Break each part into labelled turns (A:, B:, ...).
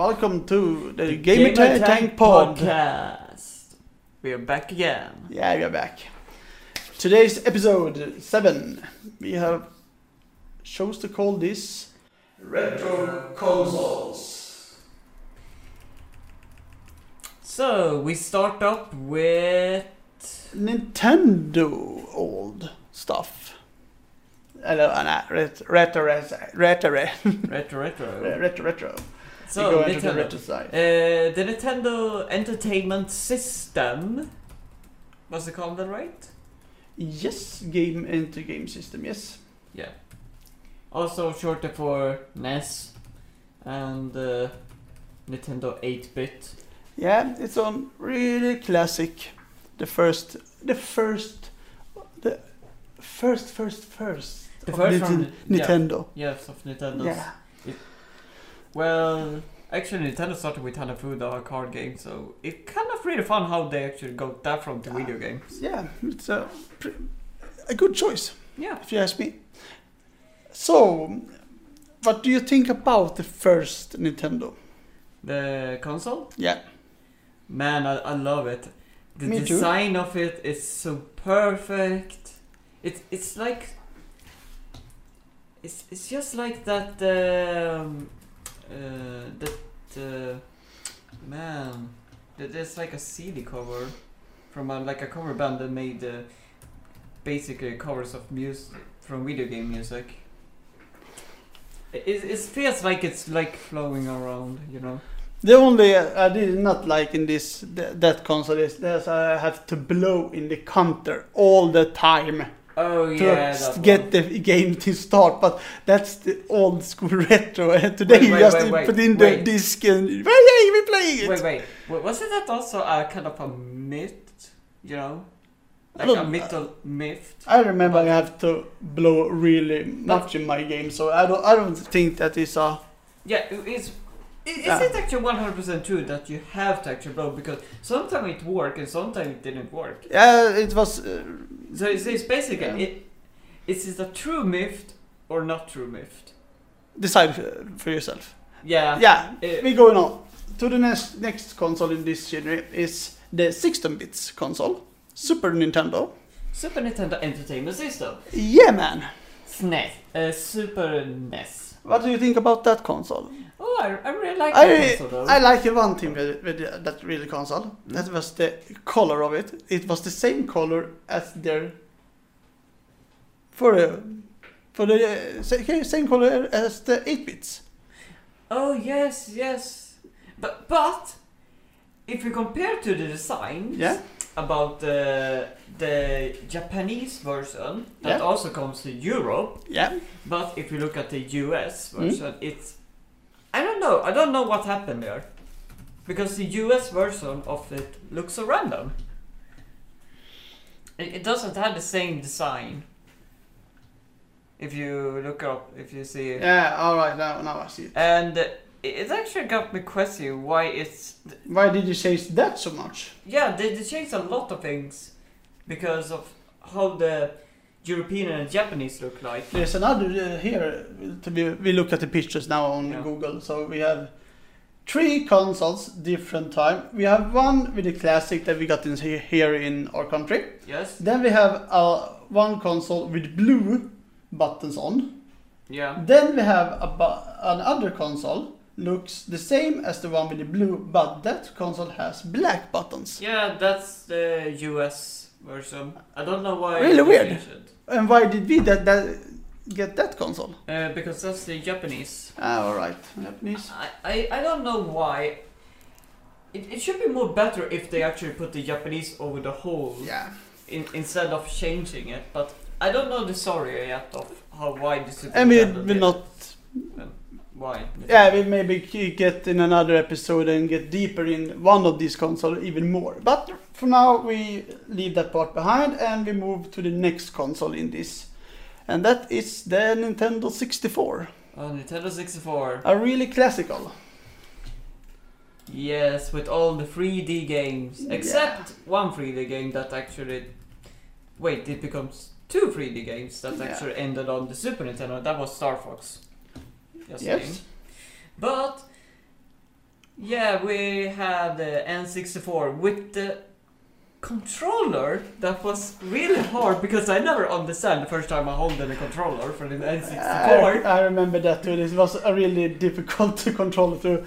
A: Welcome to the Gamer Tank, Tank Pod.
B: podcast. We are back again.
A: Yeah, we're back. Today's episode 7. We have chose to call this Retro Consoles.
B: So we start up with
A: Nintendo old stuff. Uh, nej, retro, retro, retro,
B: retro retro.
A: retro, retro.
B: So
A: go into the
B: Nintendo.
A: side.
B: Uh, the Nintendo Entertainment System. Was it called that right?
A: Yes, game into game system, yes.
B: Yeah. Also shorter for NES and uh, Nintendo 8-bit.
A: Yeah, it's on really classic. The first, the first, the first, first, first.
B: The
A: of
B: first
A: Niten-
B: from yeah.
A: Nintendo.
B: Yes, of Nintendo's.
A: Yeah.
B: Well, actually, Nintendo started with Hanafu, the card game, so it kind of really fun how they actually got that from the video games.
A: Yeah, it's a a good choice
B: Yeah.
A: if you ask me. So, what do you think about the first Nintendo?
B: The console?
A: Yeah,
B: Man, I, I love it. The
A: Me too.
B: design of it is so perfect. It, it's like. It's, it's just like that. Um, that. Uh, man. there- There's like a CD cover from a, like a cover band that made uh, basically covers of music from video game music. It, it, it feels like it's like flowing around, you know.
A: the only uh, I did not like in this th- that console is that I have to blow in the counter all the time.
B: Oh
A: to
B: yeah,
A: get
B: one.
A: the game to start. But that's the old school retro. And today
B: Wait,
A: you
B: wait,
A: just
B: wait, wait,
A: put in the disc and hey, hey, we playing it.
B: Wait, wait. Wa- Wasn't that also a kind of a myth? You know, like a
A: don't-
B: mythal myth.
A: I remember I have to blow really much in my game, so I don't. I don't think that is a.
B: Yeah, it- it's. Is
A: Yeah.
B: it actually one hundred percent true that you have to actually blow because sometimes it worked and sometimes it didn't work?
A: Yeah, it was. Uh,
B: So it's, it's basically
A: Yeah.
B: it. Is it a true myth or not true myth?
A: decide uh, for yourself.
B: Yeah.
A: Yeah,
B: Uh,
A: we going on to the next next console in this genre is the 16 bits console, Super Nintendo.
B: Super Nintendo Entertainment System.
A: Yeah, man.
B: SNES. Uh, Super NES.
A: What do you think about that console?
B: Oh, I, I really like that
A: I
B: console though.
A: I like one thing with, with the- that really console. That was the color of it. It was the same color as their for the for the uh, same color as the 8 bits.
B: Oh yes, yes. But but if you compare to the design
A: Yeah.
B: about the the Japanese version that
A: Yeah.
B: also comes to Europe,
A: Yeah.
B: but if you look at the US
A: Mm.
B: version, it's I don't know. I don't know what happened there. Because the US version of it looks so random. It, it doesn't have the same design. If you look up, if you see it.
A: Yeah. All right. Now now I see it.
B: And it it actually got me questioning why it's
A: Why did you change that so much?
B: yeah they, they changed a lot of things because of how the European and Japanese look like.
A: There's another uh, here. Be, we look at the pictures now on
B: Yeah.
A: Google. So we have three consoles, different time. We have one with the classic that we got in here in our country.
B: Yes.
A: Then we have uh, one console with blue buttons on.
B: Yeah.
A: Then we have a another console looks the same as the one with the blue, but that console has black buttons.
B: Yeah, that's the US version. I don't know why.
A: Really weird. And why did we that, that get that console?
B: Uh, because that's the Japanese.
A: Ah, all right, Japanese.
B: I, I, I don't know why. It, it should be more better if they actually put the Japanese over the whole
A: Yeah.
B: in, instead of changing it. But I don't know the story yet of how why this. Super
A: And we
B: Nintendo
A: will not.
B: it. Why.
A: Yeah, we maybe get in another episode and get deeper in one of these consoles even more. But for now, we leave that part behind and we move to the next console in this, and that is the Nintendo 64.
B: Oh, Nintendo 64.
A: A really classical.
B: Yes, with all the 3D games,
A: Yeah.
B: except one 3D game that actually. Wait, it becomes two 3D games that
A: Yeah.
B: actually ended on the Super Nintendo. That was Star Fox. Just
A: Yes.
B: saying. But yeah, we had the N64 with the controller that was really hard because I never understand the first time I hold the controller for the N64.
A: I remember that too. It was a really difficult to control to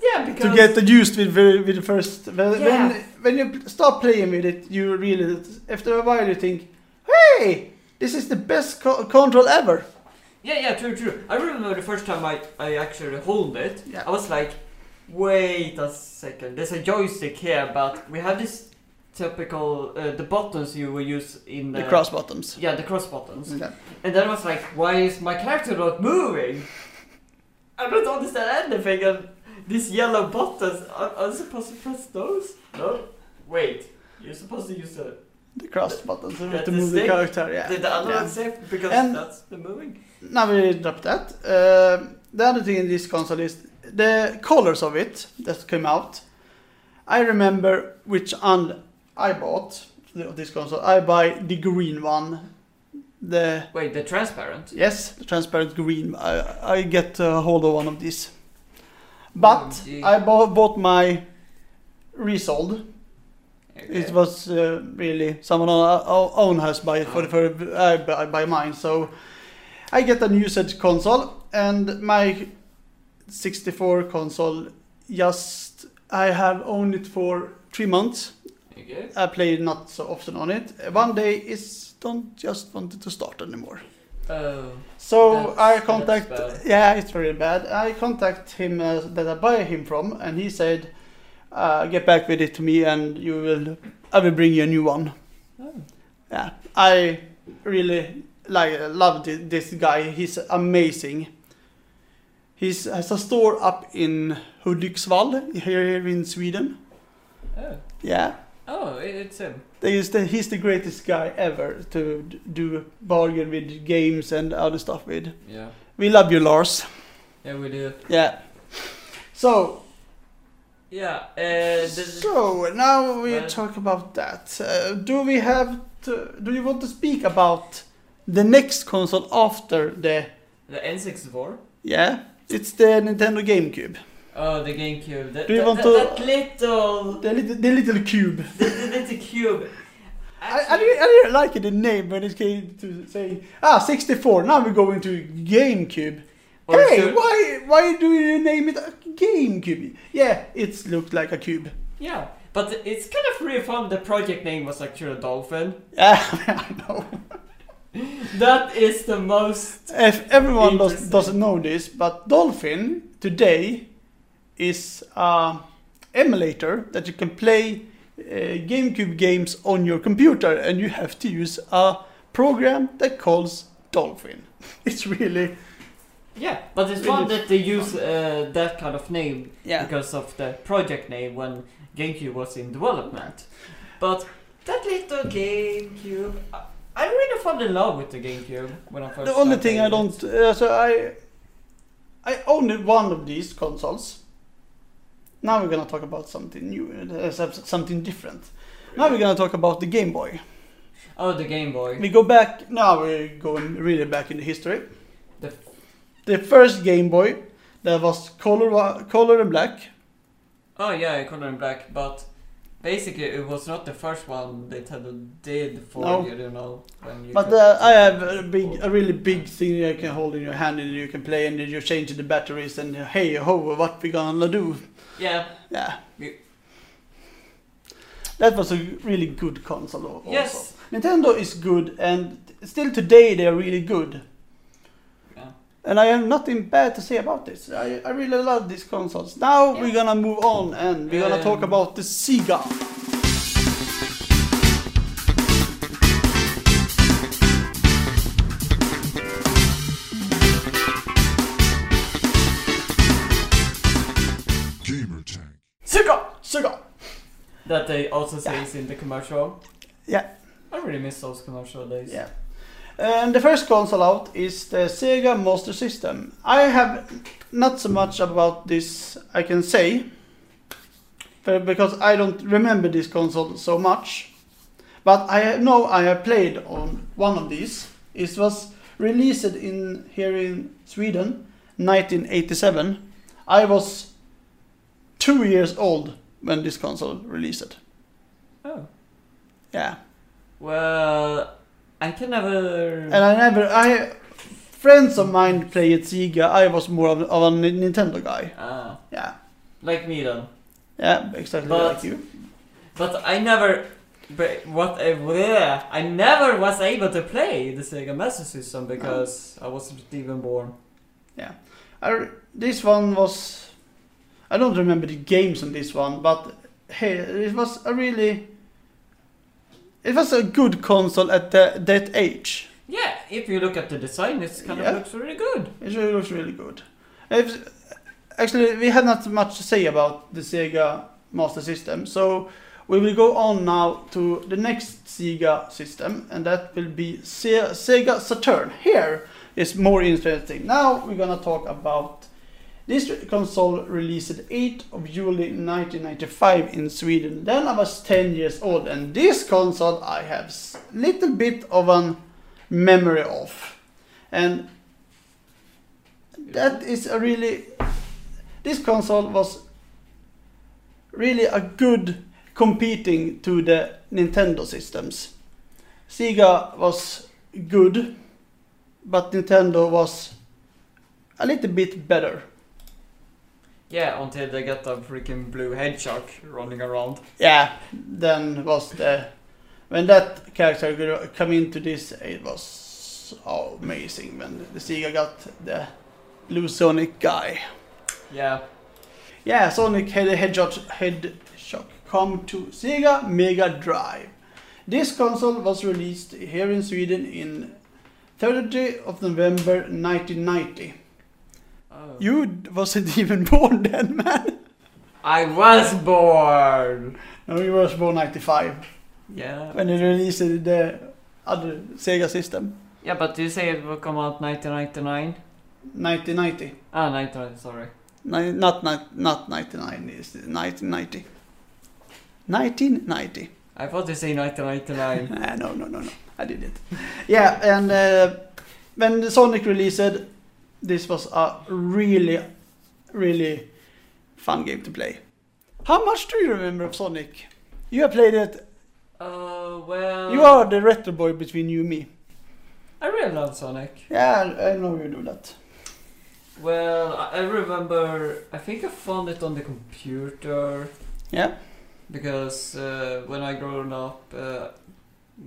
B: yeah, because
A: to get used with with the first. When,
B: Yeah.
A: when when you start playing with it, you really after a while you think, hey, this is the best co- control ever.
B: Yeah, yeah, true, true. I remember the first time I, I actually hold it.
A: Yeah.
B: I was like, wait a second. There's a joystick here, but we have this typical uh, the buttons you will use in
A: The cross buttons.
B: Yeah, the cross buttons.
A: Yeah.
B: And then I was like, why is my character not moving? I don't understand anything. And these yellow buttons, are, are you supposed to press those? No. Wait, you're supposed to use the
A: The cross buttons to
B: the
A: move the character. Yeah.
B: the, the other
A: Yeah.
B: one safe because
A: And-
B: that's the moving.
A: Now we drop that. Uh, the other thing in this console is the colors of it that came out. I remember which one I bought of this console. I buy the green one. The
B: Wait, the transparent.
A: yes, the transparent green. I I get a hold of one of these. But
B: OMG.
A: I bought, bought my resold.
B: Okay.
A: It was uh, really someone on our own has buy it for the for I buy mine. So I get a new set console and my 64 console. Just I have owned it for three months.
B: Okay.
A: I play not so often on it. One day is don't just want it to start anymore.
B: Oh.
A: So I contact. Yeah, it's very bad. I contact him uh, that I buy him from, and he said, uh, "Get back with it to me, and you will. I will bring you a new one."
B: Oh.
A: Yeah, I really like love this guy. He's amazing. He has a store up in Hudiksvall here, in Sweden.
B: Oh.
A: Yeah,
B: Oh, it's him.
A: they is the, he's the greatest guy ever to do bargain with games and other stuff with.
B: Yeah.
A: We love you, Lars.
B: Yeah, we do.
A: Yeah. So,
B: Yeah. Uh,
A: so now we
B: Well-
A: talk about that. Uh, do we have to? Do you want to speak about the next console after the?
B: the N64.
A: Yeah, it's the Nintendo GameCube.
B: Oh, the GameCube. That,
A: Do you
B: that,
A: want
B: that,
A: to-
B: that little,
A: The little, the little cube.
B: the, the little cube.
A: I, I, didn't, I didn't like it, the name when it came to saying ah 64. Now we're going to GameCube.
B: Or
A: hey,
B: should-
A: why why do you name it a GameCube? Yeah, it looked like a cube.
B: Yeah, but it's kind of really fun. The project name was actually Dolphin.
A: Yeah, I know.
B: That is the most.
A: If everyone does, doesn't know this, but Dolphin today is a emulator that you can play uh, GameCube games on your computer, and you have to use a program that calls Dolphin. It's really
B: Yeah, but it's
A: Really
B: fun that they use uh, that kind of name
A: yeah.
B: because of the project name when GameCube was in development. But that little GameCube, I, I really fell in love with the GameCube when I first.
A: The only thing I don't, uh, so I, I owned one of these consoles. Now we're gonna talk about something new, uh, something different. Now we're gonna talk about the Game Boy.
B: Oh, the Game Boy.
A: We go back. Now we're going really back in the history.
B: The
A: The first Game Boy that was color, color and black.
B: Oh yeah, color in black, but basically it was not the first one Nintendo did for
A: No.
B: you, you know. When you
A: But uh, I have a big, a really big thing you can hold in your hand and you can play and then you change the batteries and uh, hey ho, what we gonna do?
B: yeah,
A: Yeah.
B: You-
A: That was a really good console also.
B: Yes.
A: Nintendo is good and still today they are really good.
B: Yeah.
A: And I have nothing bad to say about this. I, I really love these consoles. Now we're gonna move on and we're gonna talk about the Sega.
C: Gamer Tag.
A: Sega! Sega!
B: That they also says in the commercial.
A: Yeah.
B: I really miss those commercial days.
A: Yeah. And the first console out is the Sega Master System. I have not so much about this I can say, because I don't remember this console so much. But I know I have played on one of these. It was released in here in Sweden, 1987. I was two years old when this console released.
B: Oh.
A: Yeah.
B: Well, I can never.
A: And I never, I friends of mine played Sega. I was more of, of a Nintendo guy.
B: Ah,
A: Yeah,
B: like me then.
A: yeah, exactly
B: But-
A: like you.
B: But I never. But what? Bleh, I never was able to play the Sega Master System because I wasn't even born.
A: I, this one was, I don't remember the games on this one, but hey, it was a really, it was a good console at the, that age.
B: Yeah, if you look at the design, it kind
A: Yeah.
B: of looks really good.
A: It really looks really good. If, actually, we had not much to say about the Sega Master System, so we will go on now to the next Sega system, and that will be Se- Sega Saturn. Here is more interesting. Now we're gonna talk about this console released 8th of July 1995 in Sweden. Then I was 10 years old, and this console I have little bit of a memory of, and that is a really this console was really a good competing to the Nintendo systems. Sega was good, but Nintendo was a little bit better.
B: Yeah, until they got the freaking blue hedgehog running around.
A: Yeah, then was the when that character gr- come into this, it was so amazing when the Sega got the blue Sonic guy.
B: Yeah.
A: Yeah, Sonic had a Hedgehog, Hedgehog come to Sega Mega Drive. This console was released here in Sweden in 30th of November 1990.
B: Oh.
A: You wasn't even born then, man.
B: I was born.
A: No, you was born 95
B: Yeah.
A: when they released the other Sega system.
B: Yeah, but you say it will come out 1999?
A: 1990.
B: Ah, 1990, sorry.
A: Ni- Not, not, not 99, it's 1990. 1990.
B: I thought you say 1999.
A: Ah, no, no, no, no. I did it. Yeah, and uh, when Sonic released, this was a really, really fun game to play. How much do you remember of Sonic? You have played it.
B: uh, well.
A: You are the retro boy between you and me.
B: I really love Sonic.
A: Yeah, I know you do that.
B: Well, I remember. I think I found it on the computer
A: Yeah.
B: because uh, when I grew up, uh,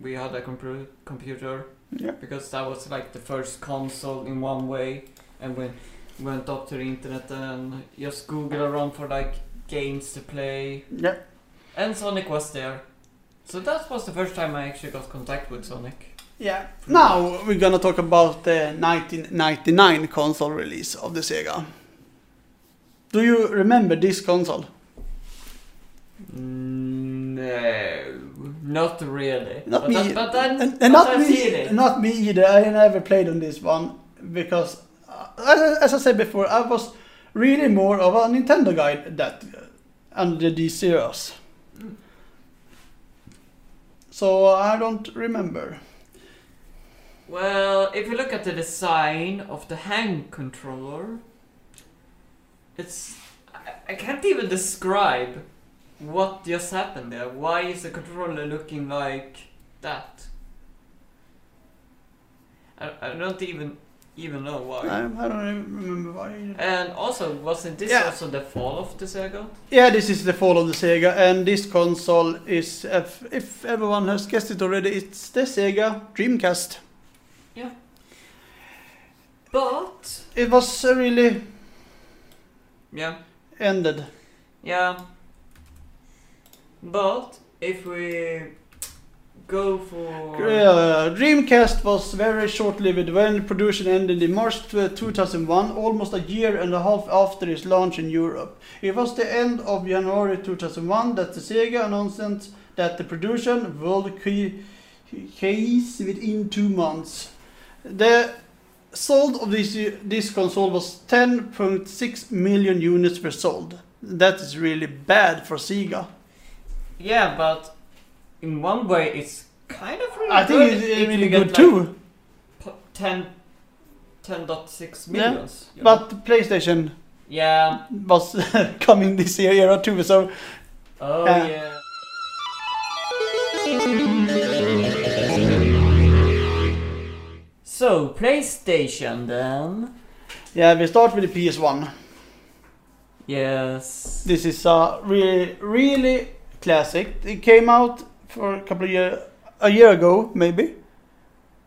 B: we had a compu- computer
A: Yeah.
B: because that was like the first console in one way, and when went up to the internet and just Google around for like games to play,
A: Yeah.
B: and Sonic was there. So that was the first time I actually got contact with Sonic.
A: Yeah. Now we're gonna talk about the 1999 console release of the Sega. Do you remember this console?
B: Mm, no, not really.
A: Not
B: but
A: me.
B: That, but then,
A: and, and not me. Not me either. I never played on this one because as, I said before, I was really more of a Nintendo guy that uh, under these years. So I don't remember.
B: Well, if you look at the design of the hand controller, it's. I, I can't even describe what just happened there. Why is the controller looking like that? I, I don't even even know why.
A: I, I don't even remember why.
B: And also, wasn't this
A: Yeah.
B: also the fall of the Sega?
A: Yeah, this is the fall of the Sega, and this console is, if, if everyone has guessed it already, it's the Sega Dreamcast. Yeah.
B: But
A: It was really
B: yeah,
A: ended.
B: yeah. But if we go for
A: Uh, Dreamcast was very short-lived when production ended in March 2001, almost a year and a half after its launch in Europe. It was the end of January 2001 that the Sega announced that the production will ce- cease within two months. The sold of this this console was 10.6 million units were sold. That is really bad for Sega.
B: yeah, but in one way it's kind of really
A: I think
B: good
A: it's
B: you
A: really good
B: like,
A: too.
B: p- 10 10.6
A: Yeah,
B: millions. know?
A: But PlayStation
B: yeah.
A: was coming this year era too. So
B: Oh
A: Yeah.
B: yeah. So PlayStation then.
A: yeah, we start with the PS1.
B: Yes.
A: This is a really, really classic. It came out for a couple of year, a year ago maybe.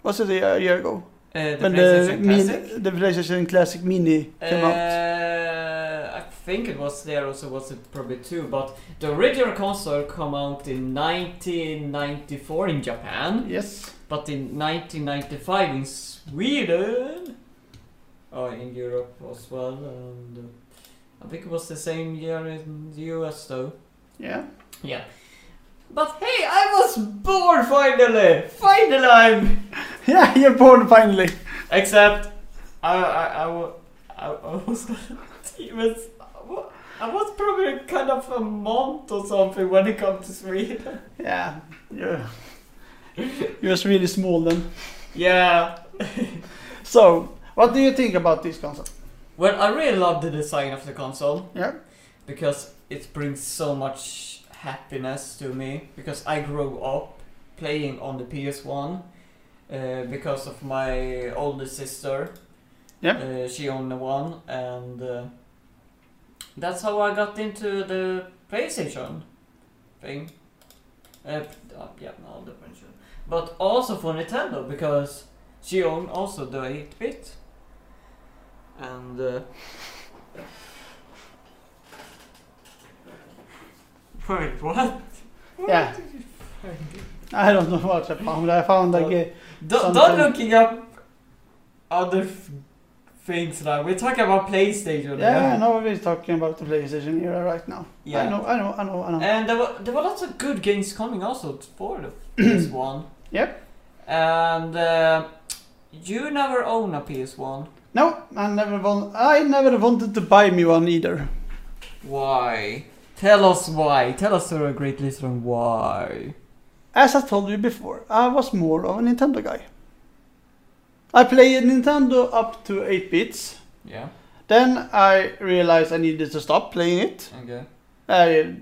A: Was it a year ago?
B: Uh, the
A: when
B: PlayStation
A: the
B: Classic.
A: Mini, the PlayStation Classic Mini came out.
B: Uh, I think it was there also was it probably two, but the original console came out in 1994 in Japan,
A: Yes.
B: but in 1995 in Sweden. Oh, in Europe as well, and uh, I think it was the same year in the US though.
A: Yeah.
B: Yeah. But hey, I was born finally! Finally I'm...
A: Yeah, you're born finally.
B: Except, I, I, I, I, I was even... I was probably kind of a month or something when it comes to Sweden.
A: Yeah. You're, you're really small then.
B: Yeah.
A: So, what do you think about this console?
B: Well, I really love the design of the console
A: Yeah.
B: because it brings so much happiness to me because I grew up playing on the PS1 uh, because of my older sister.
A: Yeah.
B: Uh, she owned the one, and uh, that's how I got into the PlayStation thing. Uh, uh, yeah, no, the PlayStation. But also for Nintendo because she owned also the 8-bit. And uh, Wait, what?
A: Yeah. I don't know what I found. I found like a,
B: Don't, don't looking up other f- things now. We're talking about PlayStation.
A: yeah, I know we're talking about the PlayStation era right now.
B: Yeah.
A: I know, I know, I know, I know.
B: And there were, there were lots of good games coming also for the PS1.
A: Yep.
B: And uh, you never own a PS1.
A: No, I never want. I never wanted to buy me one either.
B: Why? Tell us why. Tell us, you're a great listener, why.
A: As I told you before, I was more of a Nintendo guy. I played Nintendo up to 8 bits.
B: Yeah.
A: Then I realized I needed to stop playing it.
B: Okay.
A: I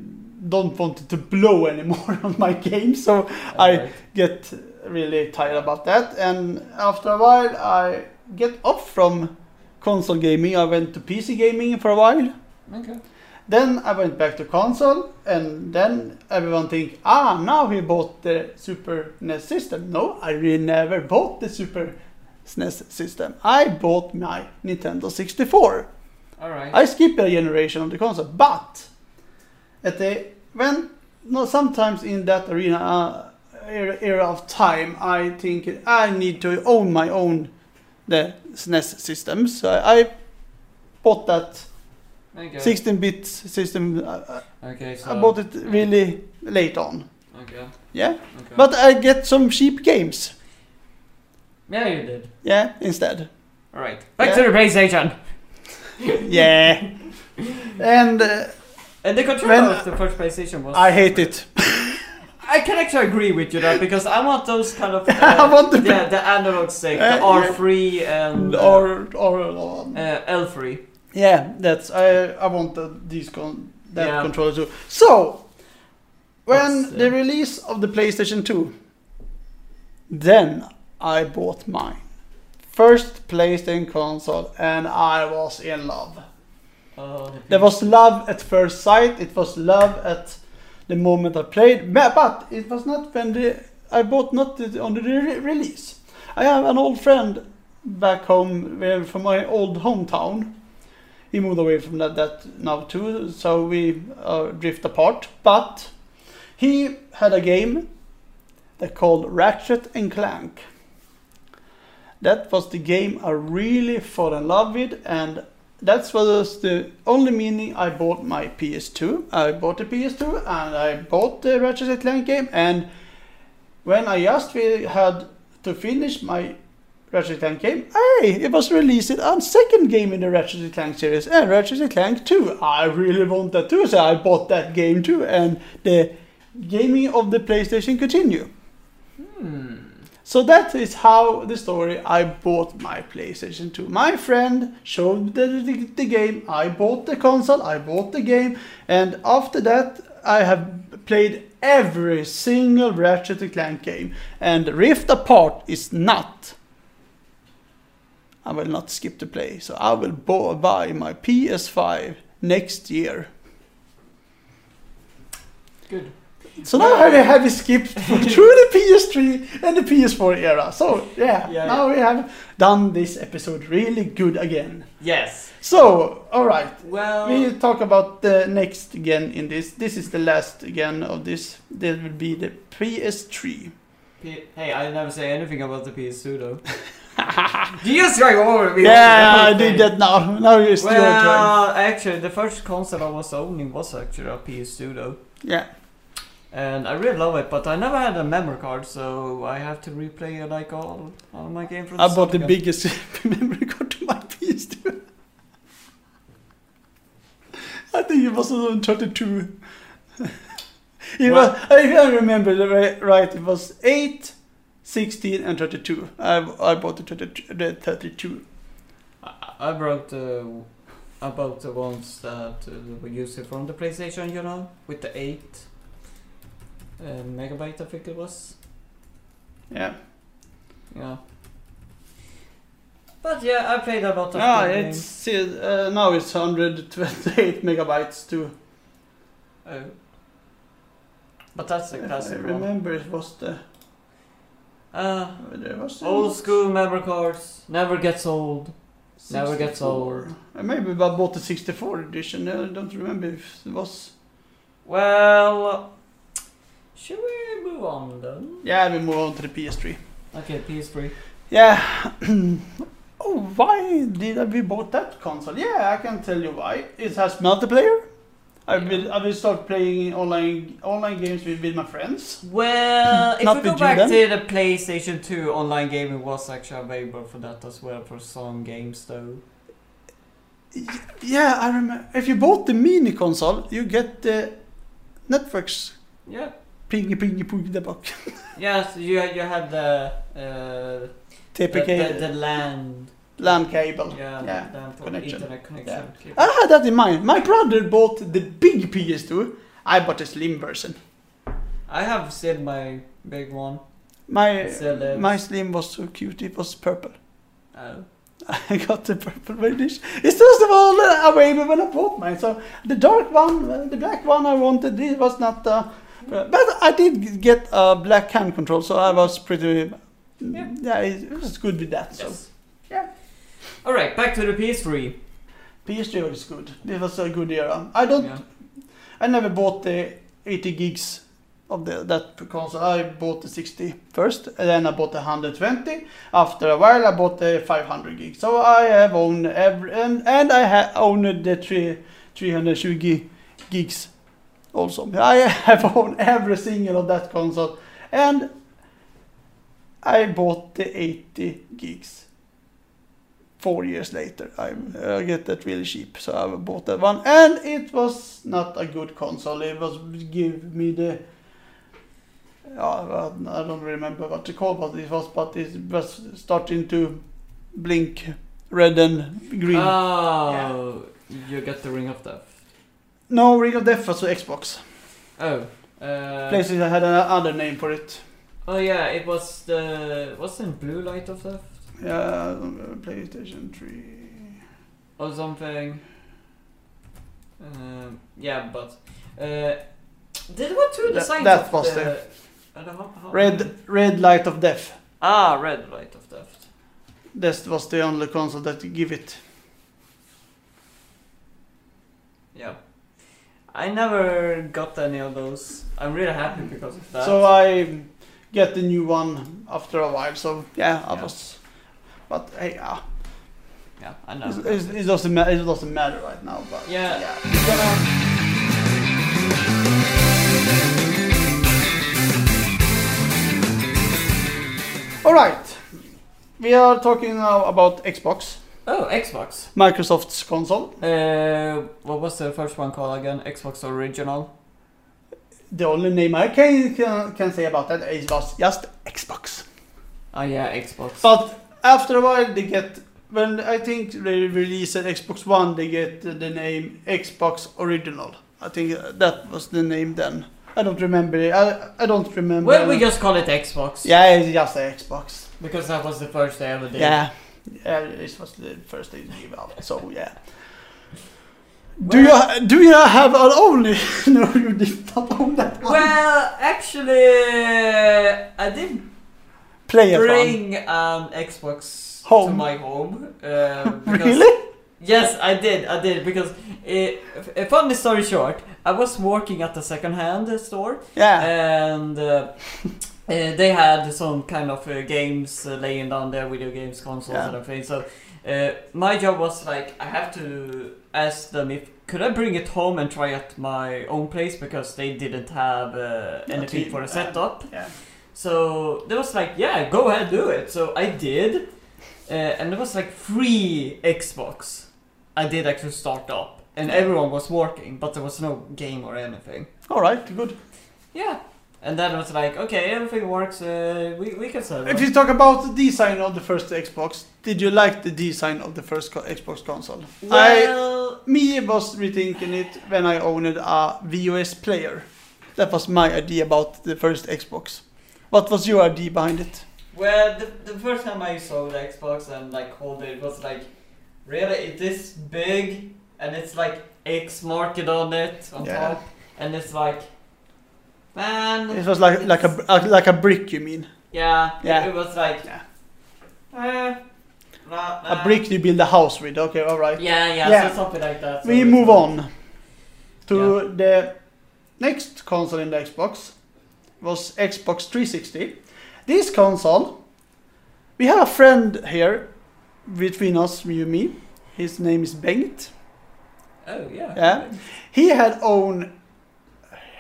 A: don't want it to blow anymore on my game, so I get really tired about that. And after a while, I get off from console gaming. I went to PC gaming for a while.
B: Okay.
A: Then I went back to console, and then everyone think, ah, now he bought the Super NES system. No, I really never bought the Super SNES system. I bought my Nintendo 64.
B: Alright.
A: I skipped a generation of the console, but at the when no sometimes in that arena uh, era, era of time, I think I need to own my own the SNES systems. So I bought that
B: Okay.
A: 16-bit system. Uh,
B: Okay, so.
A: I bought it really late on.
B: Okay.
A: Yeah,
B: Okay.
A: but I get some cheap games.
B: yeah, you did.
A: Yeah, instead.
B: All right, back
A: Yeah.
B: to the PlayStation.
A: Yeah. and uh,
B: And the controller of the first PlayStation was.
A: I hate it.
B: I can actually agree with you there because I want those kind of.
A: I
B: Uh,
A: want the
B: yeah, the analog stick, the
A: Uh,
B: R3 and uh,
A: or, or
B: uh, L3.
A: Yeah, that's I I want the, these con that
B: Yeah.
A: controller too. So when
B: What's, uh,
A: the release of the PlayStation 2, then I bought mine. First PlayStation console, and I was in love.
B: Uh,
A: There was love at first sight. It was love at the moment I played. But but it was not when the I bought not the, on the re- release. I have an old friend back home from my old hometown. He moved away from that, that now too, so we uh, drift apart. But he had a game that called Ratchet and Clank. That was the game I really fell in love with, and that was the only meaning I bought my PS2. I bought the PS2 and I bought the Ratchet and Clank game. And when I just had to finish my Ratchet and Clank game, hey, it was released a second game in the Ratchet and Clank series, and Ratchet and Clank 2. I really want that too, so I bought that game too. And the gaming of the PlayStation continue.
B: hmm.
A: So that is how the story I bought my PlayStation 2. My friend showed the, the, the game, I bought the console, I bought the game, and after that I have played every single Ratchet and Clank game. And Rift Apart is not. I will not skip the play, so I will buy my PS5 next year.
B: Good.
A: So now I have skipped through the PS3 and the PS4 era. So yeah,
B: Yeah,
A: now we have done this episode really good again.
B: Yes.
A: So all right,
B: Well.
A: we talk about the next again in this. This is the last again of this. There will be the PS3.
B: P- hey, I never say anything about the PS2 though. Do you just drive over me?
A: Yeah, I did that now. Now you're still trying.
B: Well, actually, the first console I was owning was actually a PS2 though.
A: Yeah,
B: And I really love it, but I never had a memory card, so I have to replay like all, all my games from
A: I bought the
B: again.
A: biggest memory card to my PS2. I think it was on 32. it
B: Well-
A: was, if I remember right, right, it was 8, 16, and 32. I, I bought the, 32, the 32.
B: I, I brought the I bought the ones that uh, we use from the PlayStation, you know, with the eight uh, megabyte, I think it was.
A: Yeah.
B: Yeah. But yeah, I played a lot of
A: Ah, it's uh, now it's 128 megabytes too.
B: Oh. But that's the
A: I
B: classic one.
A: remember it was the
B: Uh, old school memory cards never gets old. Never gets
A: 64.
B: old.
A: Uh, Maybe I bought the 64 edition. I don't remember if it was.
B: Well, should we move on then?
A: Yeah, we move on to the PS3.
B: Okay, PS3.
A: Yeah. oh, why did we bought that console? Yeah, I can tell you why. It has multiplayer. I will I will start playing online online games with, with my friends.
B: Well, if we go back
A: then.
B: to the PlayStation 2, online gaming was actually available for that as well for some games though.
A: Yeah, I remember. If you bought the mini console, you get the Netflix
B: Yeah.
A: pingy pingy poogie the buck.
B: Yes, you you had the uh, the, the, the land.
A: LAN cable.
B: Yeah,
A: Yeah,
B: LAN
A: connection.
B: internet connection.
A: Yeah. I had that in mind. My brother bought the big PS2. I bought a slim version.
B: I have still my big one.
A: My
B: lives.
A: my slim was so cute. It was purple.
B: Oh.
A: I got the purple edition. It's just all uh, available when I bought mine. So the dark one, uh, the black one I wanted, it was not. Uh, but I did get a black hand control, so I was pretty.
B: Yeah.
A: Yeah, it, was good with that. So
B: Yes. All right, back to the PS3.
A: PS3 was good. It was a good era. I don't.
B: Yeah.
A: I never bought the 80 gigs of the that console. I bought the 60 first, and then I bought the 120. After a while, I bought the 500 gigs. So I have owned every and, and I have owned the three, 320 gigs also. I have owned every single of that console, and I bought the 80 gigs four years later. I uh, get that really cheap, so I bought that one, and it was not a good console. It was give me the. Yeah, I don't remember what the call what it was, but it was starting to blink red and green.
B: Oh, you got the Ring of Death.
A: no, Ring of Death was the Xbox.
B: Oh. Uh,
A: I had another name for it.
B: oh yeah, it was the wasn't Blue Light of Death
A: Yeah, PlayStation 3.
B: or something. Um, yeah, but uh, did what two designs
A: that was
B: the,
A: the-
B: uh, the how- how-
A: Red, Red Light of Death.
B: Ah, Red Light of Death.
A: That was the only console that give it.
B: Yeah. I never got any of those. I'm really happy because of that.
A: So I get the new one after a while. So yeah, I
B: Yeah.
A: was. But hey, uh,
B: yeah, I know.
A: it's, it's, it doesn't ma- it doesn't matter right now. But
B: Yeah.
A: yeah. Gonna- All right, we are talking now about Xbox,
B: Oh, Xbox.
A: Microsoft's console.
B: Uh, what was the first one called again? Xbox Original.
A: The only name I can can, can say about that is was just Xbox.
B: Ah, yeah, Xbox.
A: But after a while, they get when I think they release an Xbox One, they get the name Xbox Original. I think that was the name then. I don't remember. it. I I don't remember.
B: well, we just call it Xbox.
A: yeah, it's just Xbox.
B: Because that was the first they ever did.
A: Yeah, yeah, this was the first they gave out. So yeah. Do you do you have an only? no, you did not own that one.
B: Well, actually, I did
A: Play a fun.
B: bring an Xbox to my home. Uh, because-
A: Really?
B: Yes, I did. I did because it, a funny story short, I was working at the second-hand store
A: Yeah.
B: and uh, uh, they had some kind of uh, games uh, laying down there, video games, consoles,
A: Yeah.
B: and everything. So uh, my job was like I have to ask them if could I bring it home and try at my own place because they didn't have uh, anything for a setup.
A: yeah.
B: So they was like, yeah, go ahead, do it. So I did, uh, and there was like free Xbox. I did actually start up, and everyone was working, but there was no game or anything.
A: All right. Good.
B: Yeah, and then it was like, okay, everything works. Uh, we we can sell
A: If you talk about the design of the first Xbox, did you like the design of the first co- Xbox console? I me was rethinking it when I owned a VOS player. That was my idea about the first Xbox. What was your idea behind it?
B: well, the, the first time I saw the Xbox and like hold it, it was like, really, it is big, and it's like X marked on it on
A: Yeah.
B: top, and it's like, man,
A: It was like like a uh, like a brick, you mean?
B: Yeah,
A: Yeah.
B: It, it was like,
A: Yeah.
B: nah,
A: A brick you build a house with. Okay, all right.
B: Yeah, yeah,
A: Yeah.
B: So something like that. so
A: We move on to the next console in the Xbox was Xbox 360. This console, we have a friend here between us, you and me. His name is Bengt.
B: Oh yeah.
A: Yeah. He had owned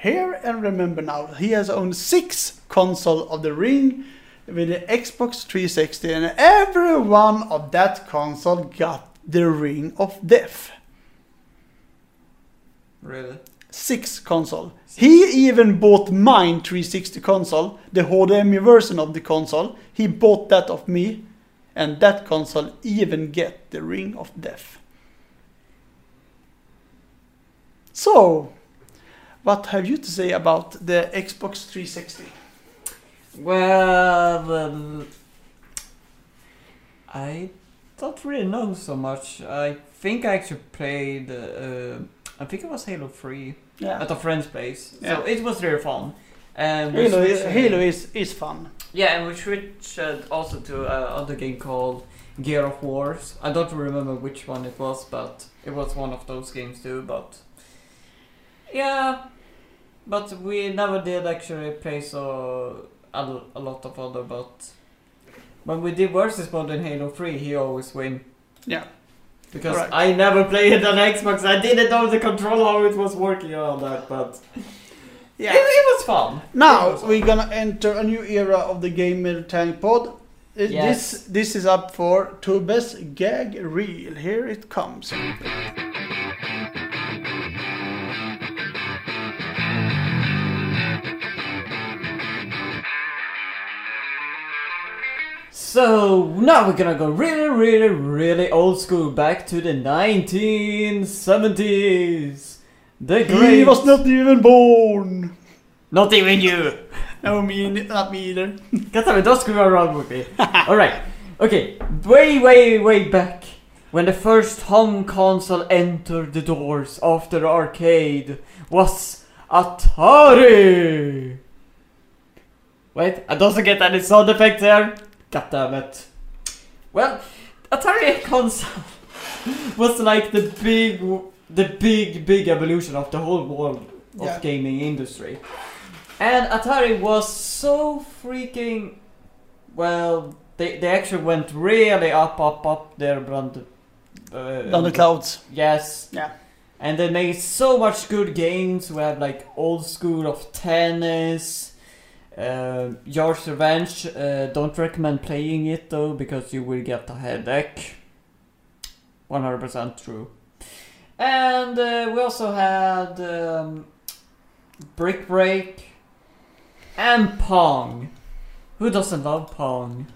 A: here and remember now he has owned six console of the ring with the Xbox 360 and every one of that console got the ring of death.
B: Really?
A: Six console. He even bought mine 360 console, the HDMI version of the console. He bought that of me, and that console even get the ring of death. So, what have you to say about the Xbox 360?
B: Well, um, I don't really know so much. I think I actually played. Uh, I think it was Halo Three
A: Yeah,
B: at a friend's place.
A: Yeah.
B: So it was really fun. And
A: Halo, is, Halo is, is fun.
B: Yeah, and we switched uh, also to another game called Gear of Wars. I don't remember which one it was, but it was one of those games too. But yeah, but we never did actually play so a, a lot of other. But when we did versus mode in Halo Three, he always win
A: Yeah.
B: Because. I never played it on Xbox. I didn't know the control how it was working and all that, but
A: Yeah.
B: it, it was fun.
A: Now
B: was fun.
A: we're gonna enter a new era of the Gamer Tank Pod. Uh,
B: Yes.
A: This this is up for Tobes gag reel. Here it comes.
B: So now we're gonna go really, really, really old school back to the 1970s. The great.
A: He was not even born.
B: Not even you.
A: No, me, not me either.
B: Katsami, don't screw around with me. Alright, okay, way, way, way back when the first home console entered the doors of the arcade was Atari! Wait, I don't get any sound effects there. God damn it. Well, Atari console was like the big, the big, big evolution of the whole world of
A: Yeah.
B: gaming industry. And Atari was so freaking well. They they actually went really up, up, up there, brand. Uh,
A: Down the clouds.
B: Yes.
A: Yeah.
B: And they made so much good games. We have like old school of tennis. Uh, Yars' Revenge. Uh, don't recommend playing it though because you will get a headache. 100% true. And uh, we also had um, Brick Break and Pong. Who doesn't love Pong?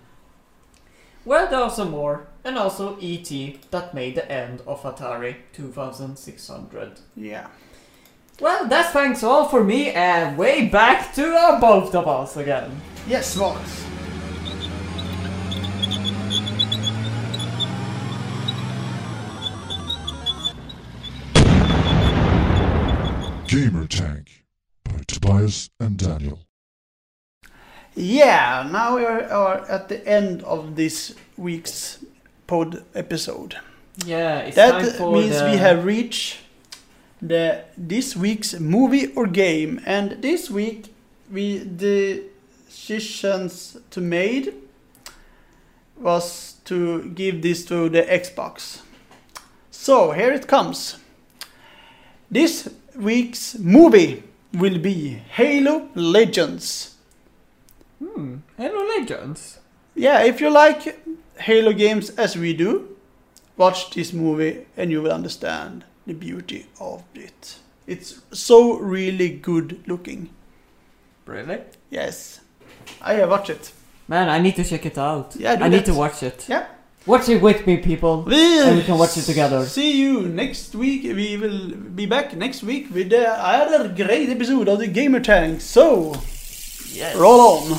B: Well, there are some more. And also E.T. that made the end of Atari 2600.
A: Yeah.
B: Well, that's thanks all for me, and way back to uh, both of us again.
A: Yes, Vox.
C: Gamer Tank by Tobias and Daniel.
A: Yeah, now we are, are at the end of this week's pod episode.
B: Yeah, it's time
A: That
B: for
A: means
B: the...
A: we have reached the this week's movie or game, and this week we the decisions to made was to give this to the Xbox. So here it comes. This week's movie will be Halo Legends.
B: Hmm, Halo Legends.
A: Yeah, if you like Halo games as we do, watch this movie and you will understand the beauty of it. It's so really good looking.
B: Really?
A: Yes. I have watched it.
B: Man, I need to check it out.
A: Yeah, do
B: I need
A: that.
B: to watch it.
A: Yeah.
B: Watch it with me, people. And we can watch it together.
A: See you next week. We will be back next week with another great episode of the Gamer Tank. So,
B: Yes.
A: roll on.